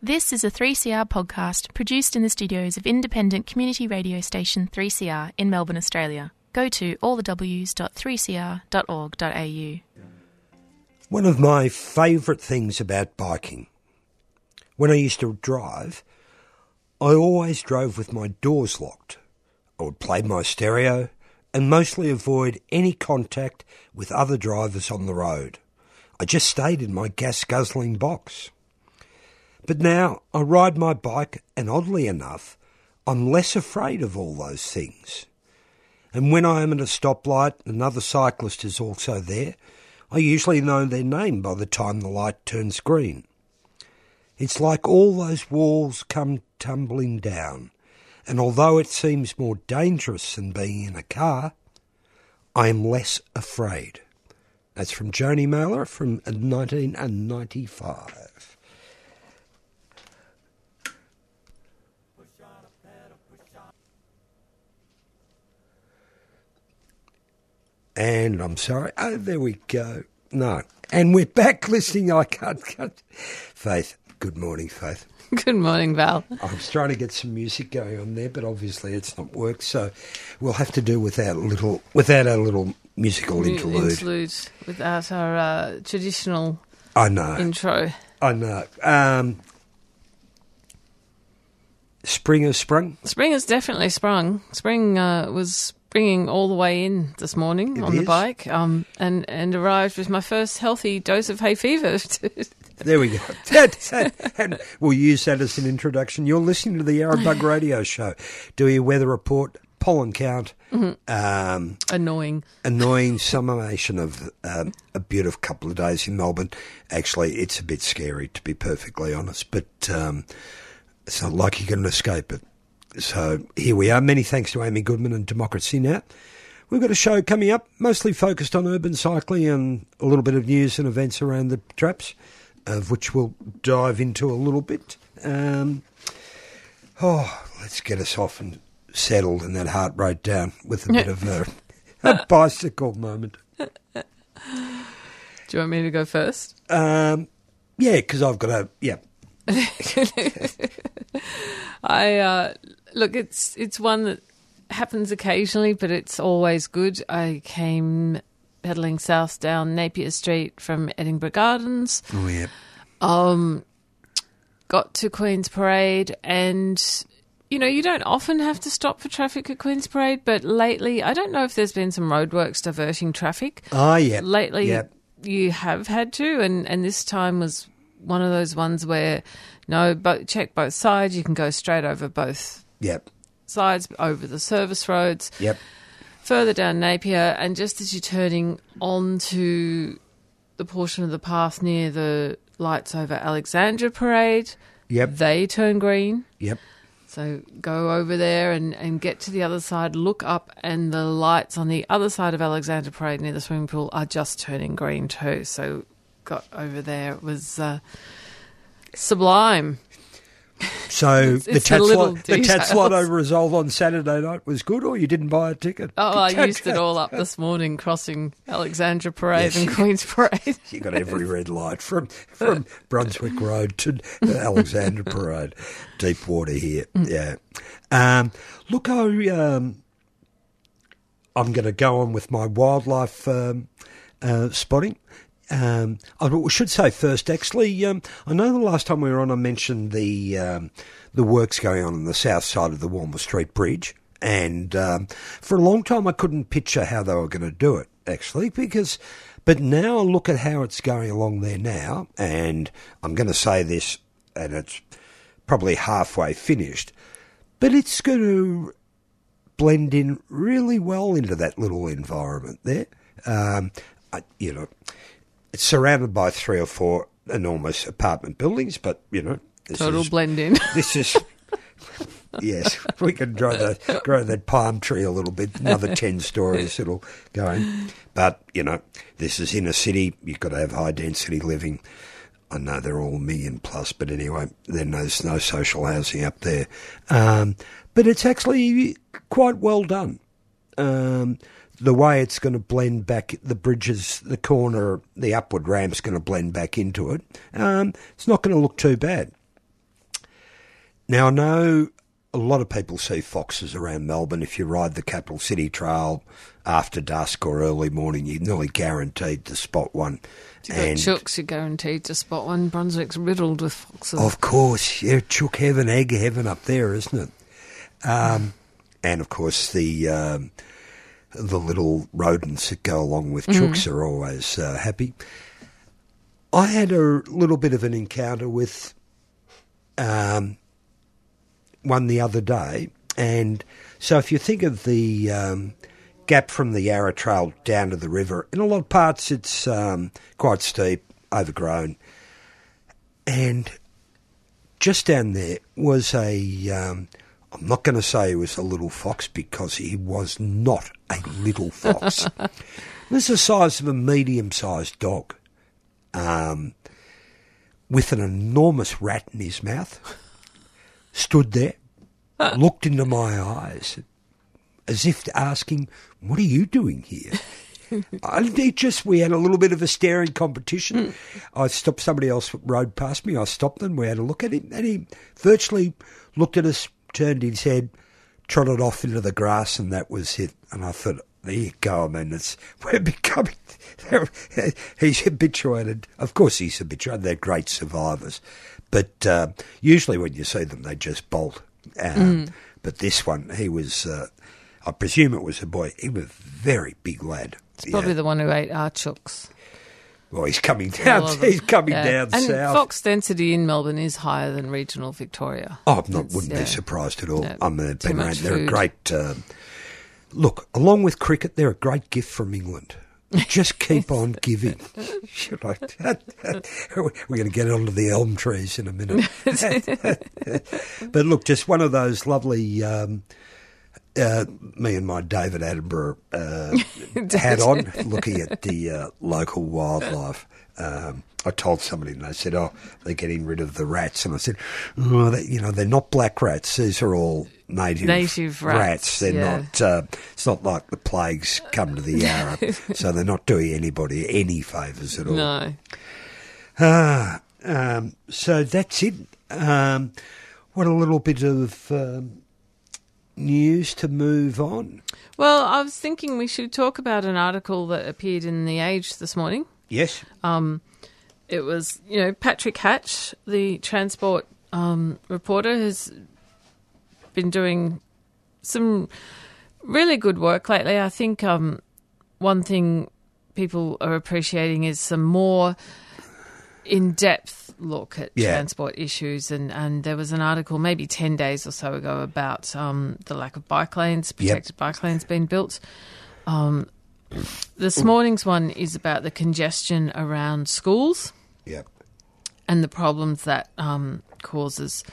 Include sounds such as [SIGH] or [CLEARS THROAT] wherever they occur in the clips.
This is a 3CR podcast produced in the studios of independent community radio station 3CR in Melbourne, Australia. Go to allthews.3cr.org.au. One of my favourite things about biking, when I used to drive, I always drove with my doors locked. I would play my stereo and mostly avoid any contact with other drivers on the road. I just stayed in my gas guzzling box. But now I ride my bike, and oddly enough, I'm less afraid of all those things. And when I am at a stoplight, another cyclist is also there. I usually know their name by the time the light turns green. It's like all those walls come tumbling down, and although it seems more dangerous than being in a car, I am less afraid. That's from Joni Mailer from 1995. And I'm sorry. Oh, there we go. No. And we're back [LAUGHS] listening. I can't cut. Faith. Good morning, Faith. [LAUGHS] Good morning, Val. I was trying to get some music going on there, but obviously it's not worked. So we'll have to do without a little, without our little musical interlude. Interlude without our uh, traditional I know. intro. I know. Um, spring has sprung. Spring has definitely sprung. Spring uh, was springing all the way in this morning It on the bike, um, and and arrived with my first healthy dose of hay fever. [LAUGHS] There we go. That- that- and we'll use that as an introduction. You're listening to the Arabug [LAUGHS] Radio Show. Do your weather report, pollen count, um, Annoying. annoying summation of um, a beautiful couple of days in Melbourne. Actually, it's a bit scary to be perfectly honest, but um, it's not like you can escape it. So here we are. Many thanks to Amy Goodman and Democracy Now. We've got a show coming up, mostly focused on urban cycling and a little bit of news and events around the traps, of which we'll dive into a little bit. Um, oh, let's get us off and settled and that heart rate down with a bit of a, [LAUGHS] a bicycle moment. Do you want me to go first? Um, yeah, because I've got a yeah. [LAUGHS] I uh, look. It's it's one that happens occasionally, but it's always good. I came pedaling south down Napier Street from Edinburgh Gardens. Oh yeah. um, got to Queen's Parade, and you know, you don't often have to stop for traffic at Queen's Parade, but lately, I don't know if there's been some roadworks diverting traffic. Oh yeah. Lately, Yep. you have had to, and and this time was one of those ones where no, but check both sides. You can go straight over both Yep. sides over the service roads Yep. further down Napier, and just as you're turning onto the portion of the path near the lights over Alexandra Parade, Yep. they turn green. Yep. So go over there and, and get to the other side, look up, and the lights on the other side of Alexandra Parade near the swimming pool are just turning green too. So got over there. It was uh, sublime. So [LAUGHS] It's- the it's the little Tats the Tats details. Lotto result on Saturday night was good, or you didn't buy a ticket. Oh, I used it all up this morning crossing Alexandra Parade and Queen's Parade. [LAUGHS] You got every red light from from Brunswick Road to Alexandra Parade, deep water here. Yeah. Um, look, I um, I'm going to go on with my wildlife um, uh, spotting. Um, I should say first, actually, um, I know the last time we were on, I mentioned the um, the works going on on the south side of the Walmer Street Bridge, and um, for a long time I couldn't picture how they were going to do it, actually, because. But now I look at how it's going along there now, and I'm going to say this, and it's probably halfway finished, but it's going to blend in really well into that little environment there. Um, I, you know, it's surrounded by three or four enormous apartment buildings, but you know, this Total is, blend in. [LAUGHS] this is. yes, we can grow that grow that palm tree a little bit. Another ten stories it'll go in. But you know, this is in a city. You've got to have high density living. I know they're all million plus, but anyway, then there's no social housing up there. Um, but it's actually quite well done. Um, the way it's going to blend back, the bridges, the corner, the upward ramp's going to blend back into it. Um, it's not going to look too bad. Now, I know a lot of people see foxes around Melbourne. If you ride the capital city trail after dusk or early morning, you're nearly guaranteed to spot one. If you've got chooks, you're guaranteed to spot one. Brunswick's riddled with foxes. Of course, yeah, chook heaven, egg heaven up there, isn't it? Um, and of course, the um, the little rodents that go along with chooks are always uh, happy. I had a little bit of an encounter with um, one the other day, and so if you think of the um, gap from the Yarra Trail down to the river, in a lot of parts it's um, quite steep, overgrown, and just down there was a. I'm not going to say he was a little fox because he was not a little fox. [LAUGHS] he was the size of a medium-sized dog, um, with an enormous rat in his mouth. Stood there, [LAUGHS] looked into my eyes, as if asking, "What are you doing here?" [LAUGHS] I, just we had a little bit of a staring competition. I stopped somebody else rode past me. I stopped them. We had a look at him, and he virtually looked at us, turned his head, trotted off into the grass, and that was it. And I thought, there you go. I mean, it's [LAUGHS] we're becoming. [LAUGHS] He's habituated. Of course, he's habituated. They're great survivors, but uh, usually when you see them, they just bolt. Um, But this one, he was. Uh, I presume it was a boy. He was a very big lad. It's probably the one who ate our chooks. Well, he's coming down. [LAUGHS] He's coming Yeah. down and south. fox density in Melbourne is higher than regional Victoria. Oh, I'm not, It's- wouldn't yeah. be surprised at all. I'm a been around. They're a great. Um, look, along with cricket, they're a great gift from England. Just [LAUGHS] keep on giving. [LAUGHS] Should I- We're going to get onto the elm trees in a minute. but look, just one of those lovely. Um, uh, me and my David Attenborough uh, [LAUGHS] hat on, looking at the uh, local wildlife. Um, I told somebody, and they said, "Oh, they're getting rid of the rats." And I said, "Oh, they, you know, they're not black rats. These are all native, Native rats, They're yeah. not. Uh, it's not like the plagues come to the [LAUGHS] Yarra, so they're not doing anybody any favours at all." No. Ah, um, so that's it. Um, what a little bit of um, news to move on. Well, I was thinking we should talk about an article that appeared in The Age this morning. Yes. It was, you know, Patrick Hatch, the transport um, reporter, has been doing some really good work lately. I think um, one thing people are appreciating is some more in depth look at Yeah. transport issues. And, and there was an article maybe 10 days or so ago about um, the lack of bike lanes, protected bike lanes being built. Um, this morning's one is about the congestion around schools Yep. and the problems that um, causes.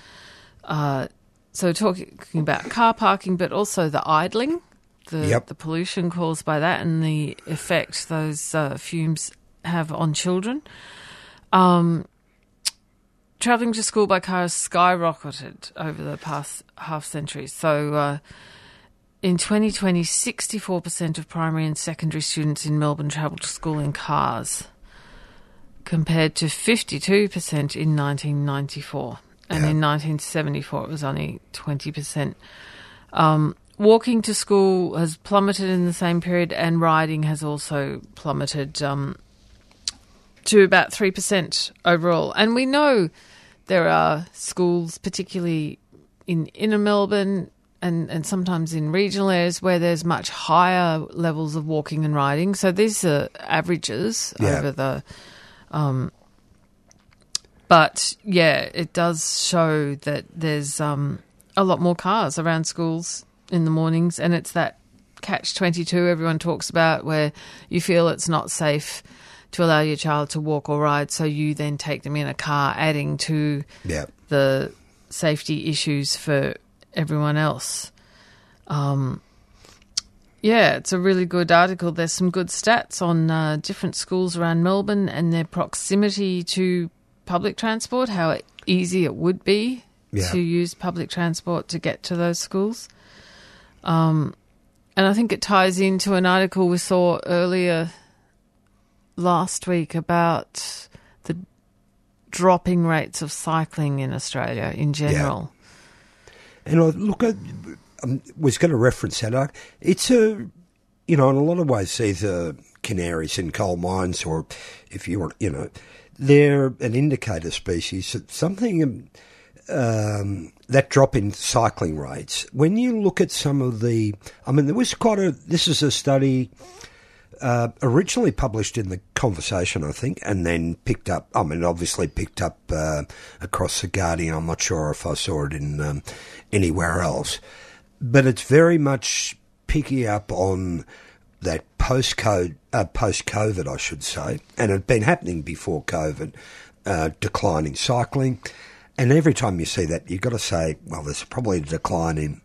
Uh, so talking about car parking, but also the idling, the Yep. the pollution caused by that, and the effect those uh, fumes have on children. Um, traveling to school by car has skyrocketed over the past half century. So. Uh, in 2020, 64% of primary and secondary students in Melbourne travelled to school in cars compared to 52% in 1994. And Yeah. in 1974, it was only 20%. Um, walking to school has plummeted in the same period, and riding has also plummeted um, to about 3% overall. And we know there are schools, particularly in inner Melbourne and, and sometimes in regional areas, where there's much higher levels of walking and riding. So these are averages Yeah. over the. Um, but yeah, it does show that there's um, a lot more cars around schools in the mornings, and it's that catch 22 everyone talks about where you feel it's not safe to allow your child to walk or ride, so you then take them in a car, adding to the safety issues for everyone else. Um, yeah, it's a really good article. There's some good stats on uh, different schools around Melbourne and their proximity to public transport, how easy it would be Yeah. to use public transport to get to those schools. Um, and I think it ties into an article we saw earlier last week about the dropping rates of cycling in Australia in general. And I look at, I was going to reference that. It's a, you know, in a lot of ways, these are canaries in coal mines, or if you want, you know, they're an indicator species. Something um, um, that drop in cycling rates. When you look at some of the, I mean, there was quite a. This is a study uh, originally published in the Conversation, I think, and then picked up. I mean, obviously picked up uh, across the Guardian. I'm not sure if I saw it in um, anywhere else, but it's very much picking up on that post code, uh, post COVID, I should say, and it had been happening before COVID. Uh, decline in cycling, and every time you see that, you've got to say, well, there's probably a decline in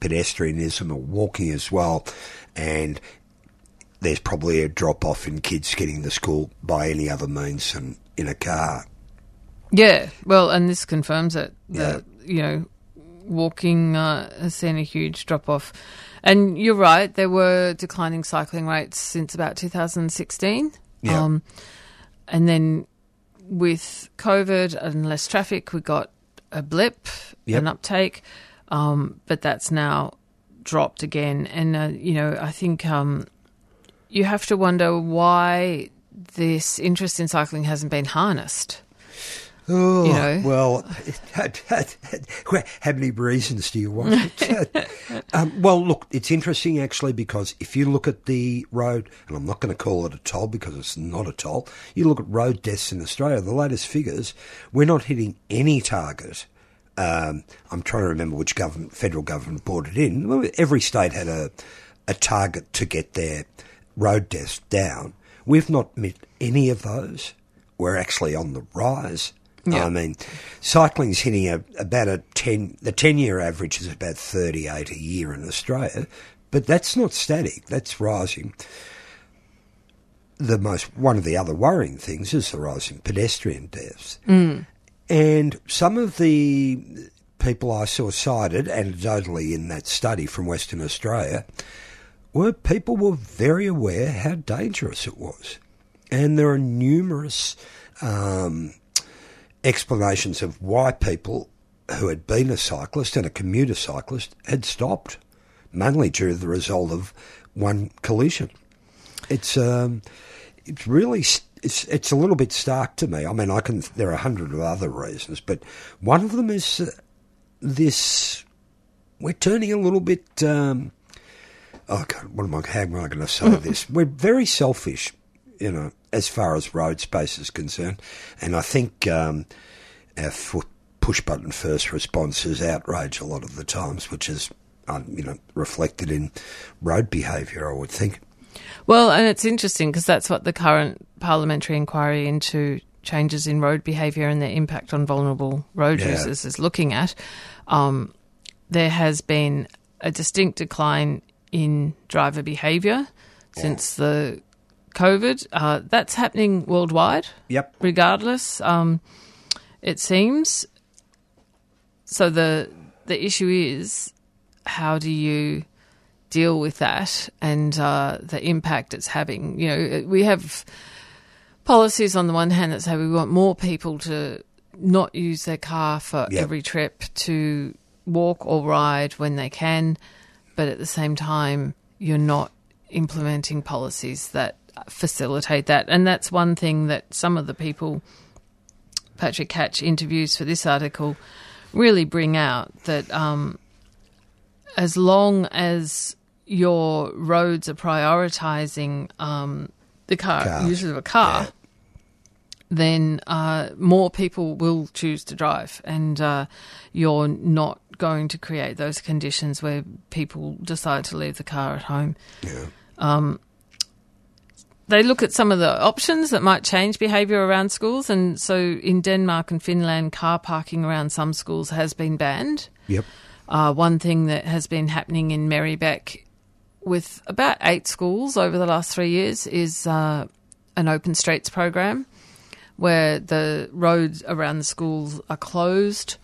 pedestrianism or walking as well, and there's probably a drop off in kids getting to school by any other means than in a car. Yeah, well, and this confirms it. That you know, walking uh, has seen a huge drop off, and you're right. There were declining cycling rates since about 2016. Yeah. Um, and then with COVID and less traffic, we got a blip, Yep. an uptake, um, but that's now dropped again. And uh, you know, I think um, you have to wonder why this interest in cycling hasn't been harnessed. Oh, You know? well, [LAUGHS] how many reasons do you want? [LAUGHS] um, well, look, it's interesting actually because if you look at the road, and I'm not going to call it a toll because it's not a toll, you look at road deaths in Australia, the latest figures, we're not hitting any target. Um, I'm trying to remember which government, federal government brought it in. Every state had a, a target to get their road deaths down. We've not met any of those. We're actually on the rise. Yeah. I mean, cycling's hitting a, about a 10, the 10 year average is about 38 a year in Australia, but that's not static, that's rising. The most, one of the other worrying things is the rising pedestrian deaths. Mm. And some of the people I saw cited anecdotally in that study from Western Australia were people were very aware how dangerous it was. And there are numerous um, explanations of why people who had been a cyclist and a commuter cyclist had stopped, mainly due to the result of one collision. It's um, it's really it's it's a little bit stark to me. I mean, I can there are a hundred of other reasons, but one of them is uh, this: we're turning a little bit. Um, oh God, what am I? How am I going to say this? [LAUGHS] We're very selfish, you know, as far as road space is concerned, and I think um, our foot push button first response is outrage a lot of the times, which is. Um, you know, reflected in road behaviour, I would think. Well, and it's interesting because that's what the current parliamentary inquiry into changes in road behaviour and their impact on vulnerable road Yeah. users is looking at. Um, there has been a distinct decline in driver behaviour since the COVID. Uh, that's happening worldwide, Yep. regardless. Um, it seems. So the the issue is, how do you deal with that and uh, the impact it's having? You know, we have policies on the one hand that say we want more people to not use their car for Yep. every trip, to walk or ride when they can, but at the same time, you're not implementing policies that facilitate that. And that's one thing that some of the people Patrick Hatch interviews for this article really bring out that um, as long as your roads are prioritising um, the car Cars. use of a car, Yeah. then uh, more people will choose to drive, and uh, you're not going to create those conditions where people decide to leave the car at home Yeah. Um, they look at some of the options that might change behaviour around schools. And so in Denmark and Finland, car parking around some schools has been banned. Yep. Uh, one thing that has been happening in Merri-bek with about eight schools over the last three years is uh, an open streets program where the roads around the schools are closed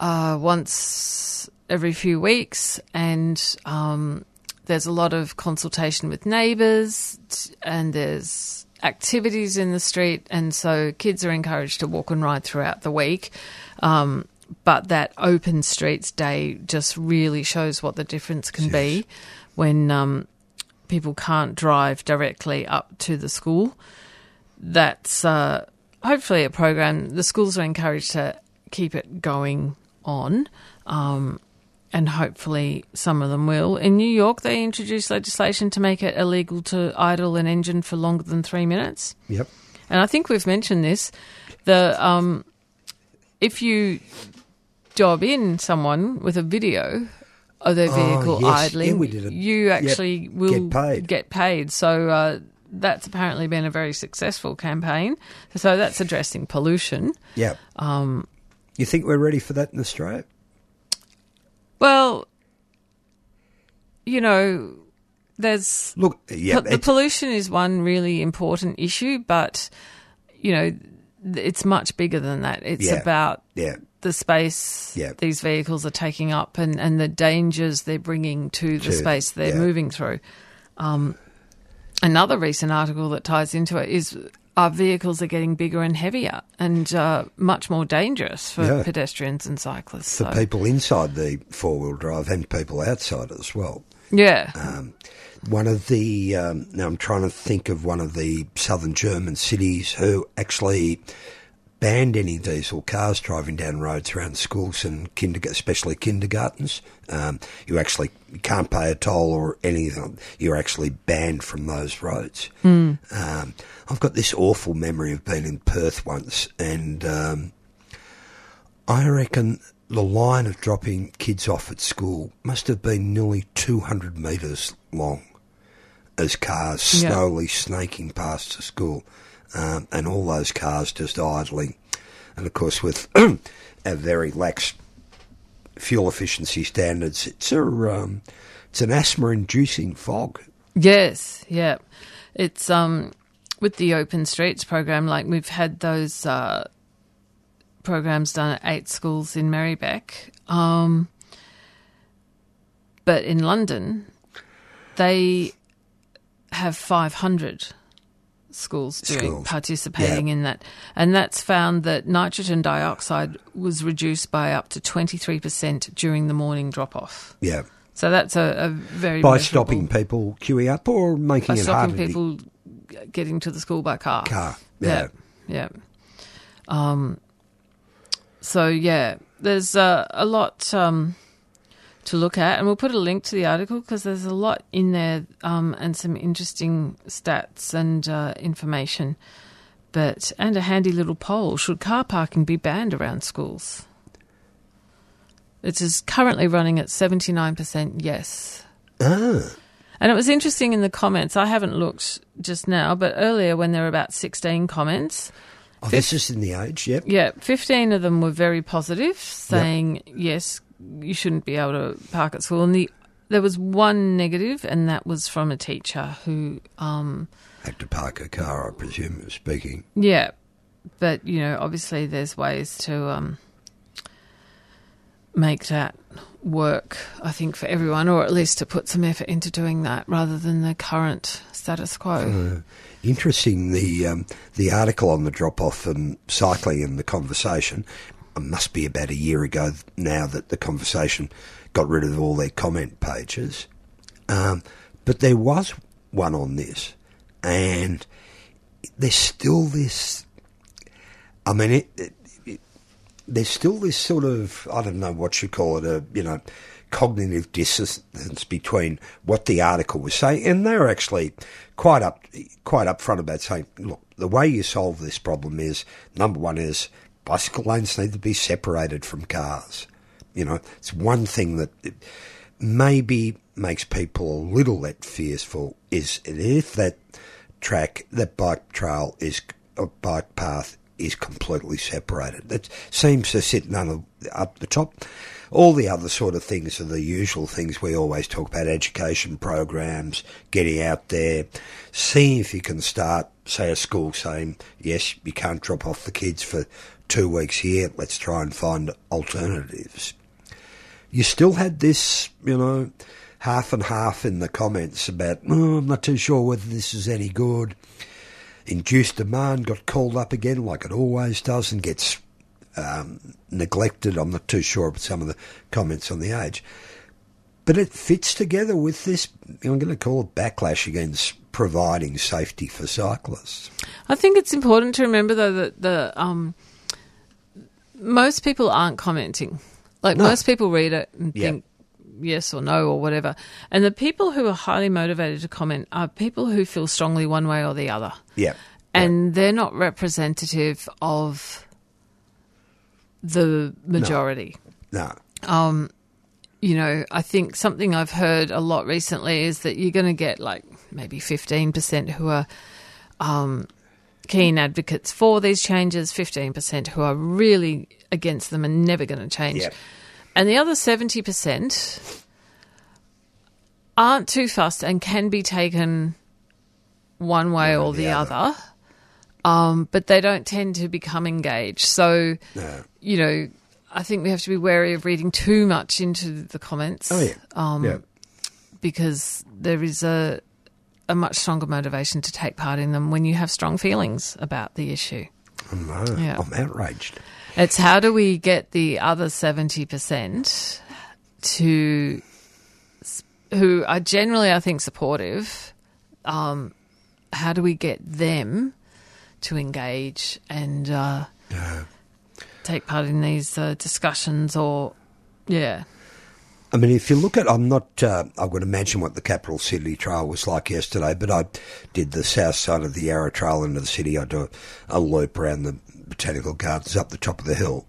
uh, once every few weeks, and um, there's a lot of consultation with neighbours, and there's activities in the street, and so kids are encouraged to walk and ride throughout the week. Um, but that open streets day just really shows what the difference can be when um, people can't drive directly up to the school. That's uh, hopefully a program the schools are encouraged to keep it going on. Um, and hopefully some of them will. In New York, they introduced legislation to make it illegal to idle an engine for longer than three minutes. Yep. And I think we've mentioned this. The um, if you job in someone with a video of their Oh, vehicle yes. idling, Yeah, we did it. you Yep. actually will Get paid. Get paid. So uh, that's apparently been a very successful campaign. So that's addressing pollution. Yep. Um, you think we're ready for that in Australia? Well, you know, there's Look, yeah, the pollution is one really important issue, but you know, it's much bigger than that. It's Yeah. about yeah, the space Yeah. these vehicles are taking up and, and the dangers they're bringing to the To- space they're moving through. Um, another recent article that ties into it is our vehicles are getting bigger and heavier and uh, much more dangerous for Yeah. pedestrians and cyclists. for So, people inside the four wheel drive and people outside as well. yeah, Um, one of the um, now I'm trying to think of one of the southern German cities who actually banned any diesel cars driving down roads around schools and kinder, especially kindergartens. Um, you actually can't pay a toll or anything. You're actually banned from those roads. Um, I've got this awful memory of being in Perth once, and um, I reckon the line of dropping kids off at school must have been nearly 200 metres long as cars Yeah. slowly snaking past the school um, and all those cars just idling. And of course, with [CLEARS THROAT] our very lax fuel efficiency standards, it's, a, um, it's an asthma inducing fog. Yes, yeah. It's um with the open streets program, like we've had those uh, programs done at eight schools in Merri-bek. Um, but in London, they have five hundred schools doing Schools. participating Yeah. in that, and that's found that nitrogen dioxide was reduced by up to twenty three percent during the morning drop off. Yeah. So that's a, a very By stopping people queuing up or making by it stopping harder to people g- getting to the school by car. car. Yeah. yeah, yeah. Um, so yeah, there's uh, a lot um, to look at, and we'll put a link to the article because there's a lot in there um, and some interesting stats and uh, information. But and a handy little poll: Should car parking be banned around schools? It is currently running at seventy nine percent yes. Ah. And it was interesting in the comments. I haven't looked just now, but earlier when there were about 16 comments, Oh, this is in the age, yep. yeah, 15 of them were very positive, saying, yes, you shouldn't be able to park at school. And the, there was one negative, and that was from a teacher who, um, Had to park a car, I presume, speaking. yeah, but, you know, obviously there's ways to um, make that work, I think, for everyone, or at least to put some effort into doing that rather than the current status quo. Interesting. The um, the article on the drop off and cycling and the conversation it must be about a year ago now that the conversation got rid of all their comment pages. Um, but there was one on this, and there's still this. I mean, it, it, it, there's still this sort of I don't know what you call it a you know cognitive dissonance between what the article was saying, and they were actually quite up quite upfront about saying, look, the way you solve this problem is number one is bicycle lanes need to be separated from cars. You know, it's one thing that maybe makes people a little let fearful is if that track, that bike trail is a bike path is completely separated. That seems to sit none of, up the top. All the other sort of things are the usual things we always talk about: education programs, getting out there, seeing if you can start, say, a school saying, "Yes, you can't drop off the kids for two weeks here. Let's try and find alternatives." You still had this, you know, half and half in the comments about, oh, I'm not too sure whether this is any good. Induced demand got called up again, like it always does, and gets um, neglected. I'm not too sure of some of the comments on the age. But it fits together with this, I'm going to call it backlash against providing safety for cyclists. I think it's important to remember, though, that the um, most people aren't commenting. Like No. most people read it and Yeah. think yes or no or whatever. And the people who are highly motivated to comment are people who feel strongly one way or the other. Yeah. And they're not representative of the majority. No. you know, I think something I've heard a lot recently is that you're going to get like maybe 15% who are um, keen advocates for these changes, 15% who are really against them and never going to change. Yep. And the other 70% aren't too fussed and can be taken one way or the, other. other. Um, but they don't tend to become engaged. So, No. you know, I think we have to be wary of reading too much into the comments. Oh, yeah. Um, yeah. Because there is a a much stronger motivation to take part in them when you have strong feelings about the issue. No, Yeah. I'm outraged. It's how do we get the other 70% to, who are generally, I think, supportive, um, how do we get them to engage and uh, take part in these uh, discussions or, yeah. I mean, if you look at, I'm not, uh, I would imagine what the capital city trail was like yesterday, but I did the south side of the Yarra Trail into the city. I do a, a loop around the botanical gardens up the top of the hill.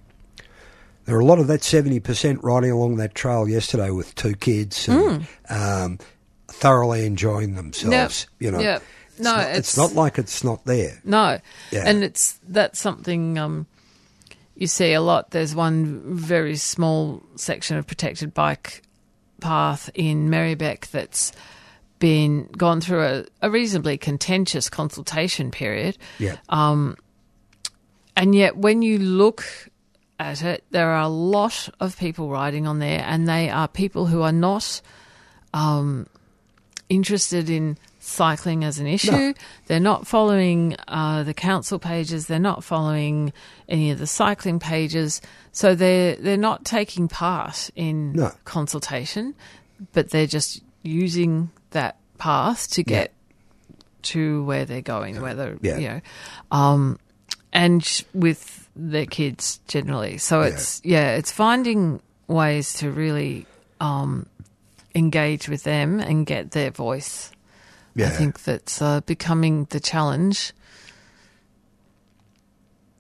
There were a lot of that 70% riding along that trail yesterday with two kids and um, thoroughly enjoying themselves. You know, Yep. It's No, not, it's- it's not like it's not there. No, Yeah. and it's that's something um, you see a lot. There's one very small section of protected bike path in Merri-bek that's been gone through a, a reasonably contentious consultation period, Yeah. and yet when you look at it, there are a lot of people riding on there, and they are people who are not um, interested in cycling as an issue. No. They're not following uh, the council pages. They're not following any of the cycling pages. So they're they're not taking part in No. consultation, but they're just using that path to get to where they're going. Whether Yeah. you know, um, and sh- with their kids generally. So Yeah. it's yeah, it's finding ways to really um, engage with them and get their voice. I think that's uh, becoming the challenge.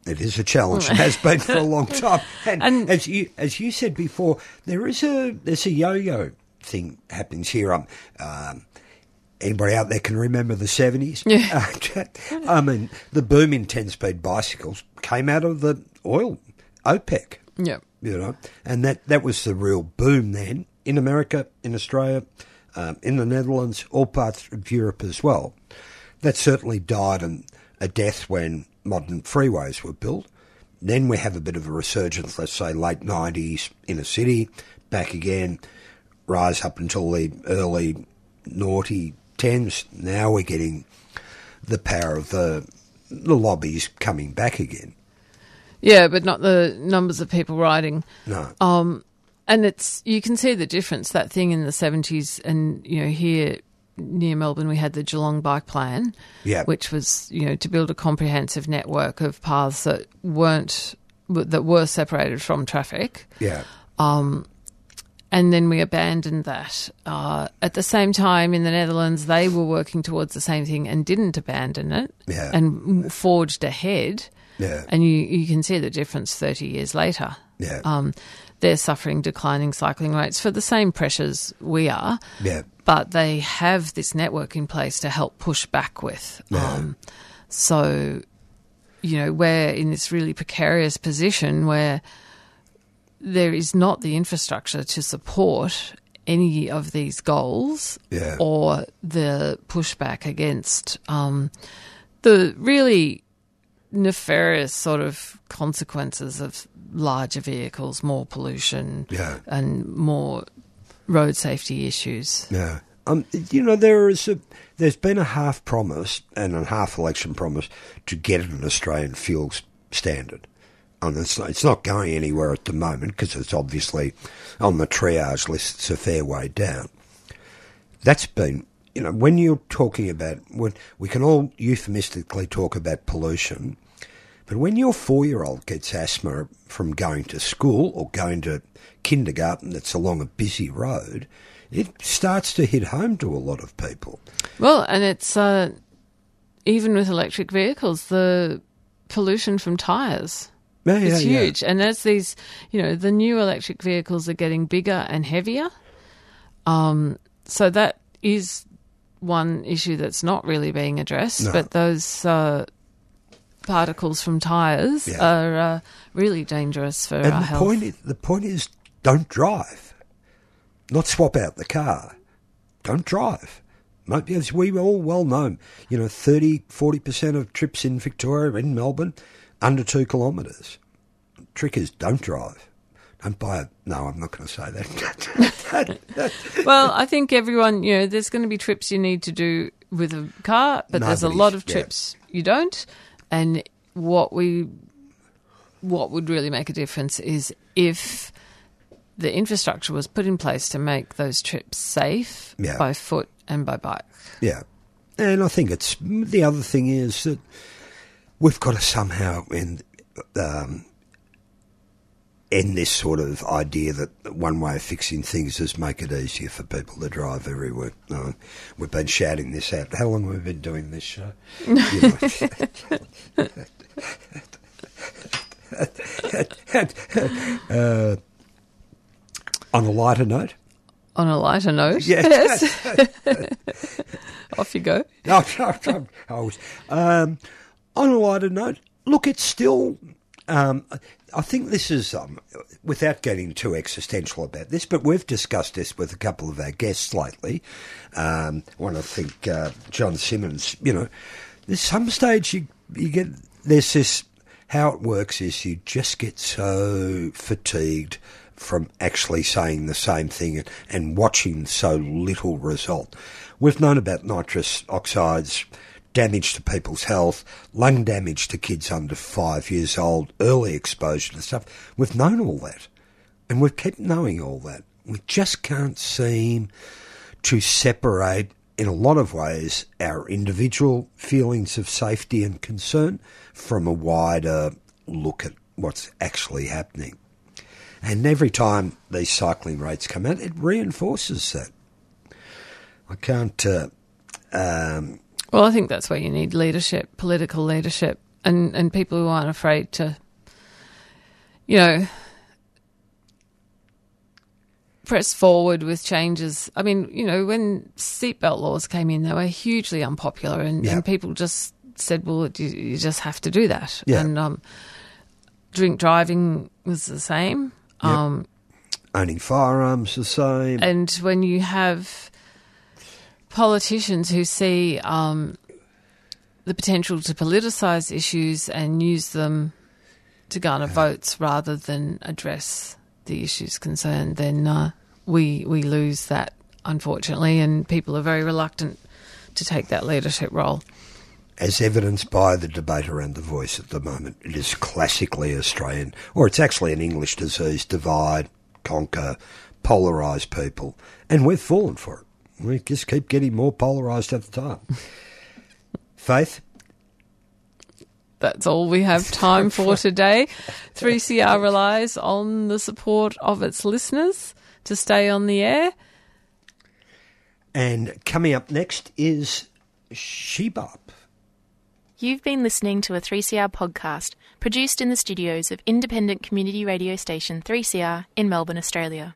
It is a challenge and has been for a long [LAUGHS] time. And, And- as you as you said before, there is a there's a yo-yo thing happens here. Um, um, anybody out there can remember the seventies? Yeah. [LAUGHS] I mean, the boom in ten-speed bicycles came out of the oil OPEC. Yeah. You know, and that that was the real boom then in America, in Australia, um, in the Netherlands, all parts of Europe as well. That certainly died in a death when modern freeways were built. Then we have a bit of a resurgence, let's say late 90s in a city, back again, rise up until the early naughty 10s. Now we're getting the power of the, the lobbies coming back again. Yeah, but not the numbers of people riding. No. Um, and it's you can see the difference. That thing in the seventies, and you know here near Melbourne, we had the Geelong Bike Plan, Yeah. which was you know to build a comprehensive network of paths that weren't that were separated from traffic. yeah. and then we abandoned that. Uh, at the same time, in the Netherlands, they were working towards the same thing and didn't abandon it, Yeah. and forged ahead. Yeah. And you you can see the difference thirty years later. Yeah. Um, they're suffering declining cycling rates for the same pressures we are, Yeah. but they have this network in place to help push back with. Yeah. Um, so, you know, we're in this really precarious position where there is not the infrastructure to support any of these goals Yeah. or the pushback against um, the really nefarious sort of consequences of larger vehicles, more pollution, Yeah. and more road safety issues. Yeah. Um, you know, there is a, there's been a half promise and a half election promise to get an Australian fuels standard. And it's not, it's not going anywhere at the moment because it's obviously on the triage list. It's a fair way down. That's been, you know, when you're talking about when we can all euphemistically talk about pollution, but when your four-year-old gets asthma from going to school or going to kindergarten that's along a busy road, it starts to hit home to a lot of people. Well, and it's uh, even with electric vehicles, the pollution from tyres. Yeah, It's yeah, yeah. huge. And as these, you know, the new electric vehicles are getting bigger and heavier. Um, so that is one issue that's not really being addressed. No. But those uh, particles from tyres Yeah. are uh, really dangerous for And our the health. point, is, the point is, don't drive. Not swap out the car. Don't drive. As we all well know, you know, 30, 40% of trips in Victoria, in Melbourne, under two kilometres. Trick is don't drive. Don't buy a... No, I'm not going to say that. [LAUGHS] well, I think everyone, you know, there's going to be trips you need to do with a car, but there's a lot of yeah. trips you don't. And what we, what would really make a difference is if the infrastructure was put in place to make those trips safe Yeah. by foot and by bike. Yeah. And I think it's the other thing is that we've got to somehow end, um, end this sort of idea that one way of fixing things is make it easier for people to drive everywhere. No, we've been shouting this out. How long have we been doing this show? You know. uh, on a lighter note, On a lighter note, Yes. [LAUGHS] off you go. No, no, no, I was. Um, on a lighter note, look, it's still. Um, I think this is, um, without getting too existential about this, but we've discussed this with a couple of our guests lately. Um, I want to think uh, John Simmons. You know, there's some stage you you get there's this. How it works is you just get so fatigued from actually saying the same thing and, and watching so little result. We've known about nitrous oxides, damage to people's health, lung damage to kids under five years old, early exposure to stuff. We've known all that. And we've kept knowing all that. We just can't seem to separate, in a lot of ways, our individual feelings of safety and concern from a wider look at what's actually happening. And every time these cycling rates come out, it reinforces that. I can't. Uh, um, Well, I think that's where you need leadership, political leadership, and, and people who aren't afraid to, you know, press forward with changes. I mean, you know, when seatbelt laws came in, they were hugely unpopular, and, Yeah. and people just said, "Well, you, you just have to do that." Yeah. And um, drink driving was the same. Yep. Um, owning firearms the same. and when you have politicians who see um, the potential to politicise issues and use them to garner votes rather than address the issues concerned, then uh, we we lose that unfortunately, and people are very reluctant to take that leadership role. as evidenced by the debate around the voice at the moment. It is classically Australian, or it's actually an English disease divide, conquer, polarise people. And we've fallen for it. We just keep getting more polarised at the time. Faith? That's all we have time for today. 3CR relies on the support of its listeners to stay on the air. And coming up next is Shebop. You've been listening to a 3CR podcast produced in the studios of independent community radio station 3CR in Melbourne, Australia.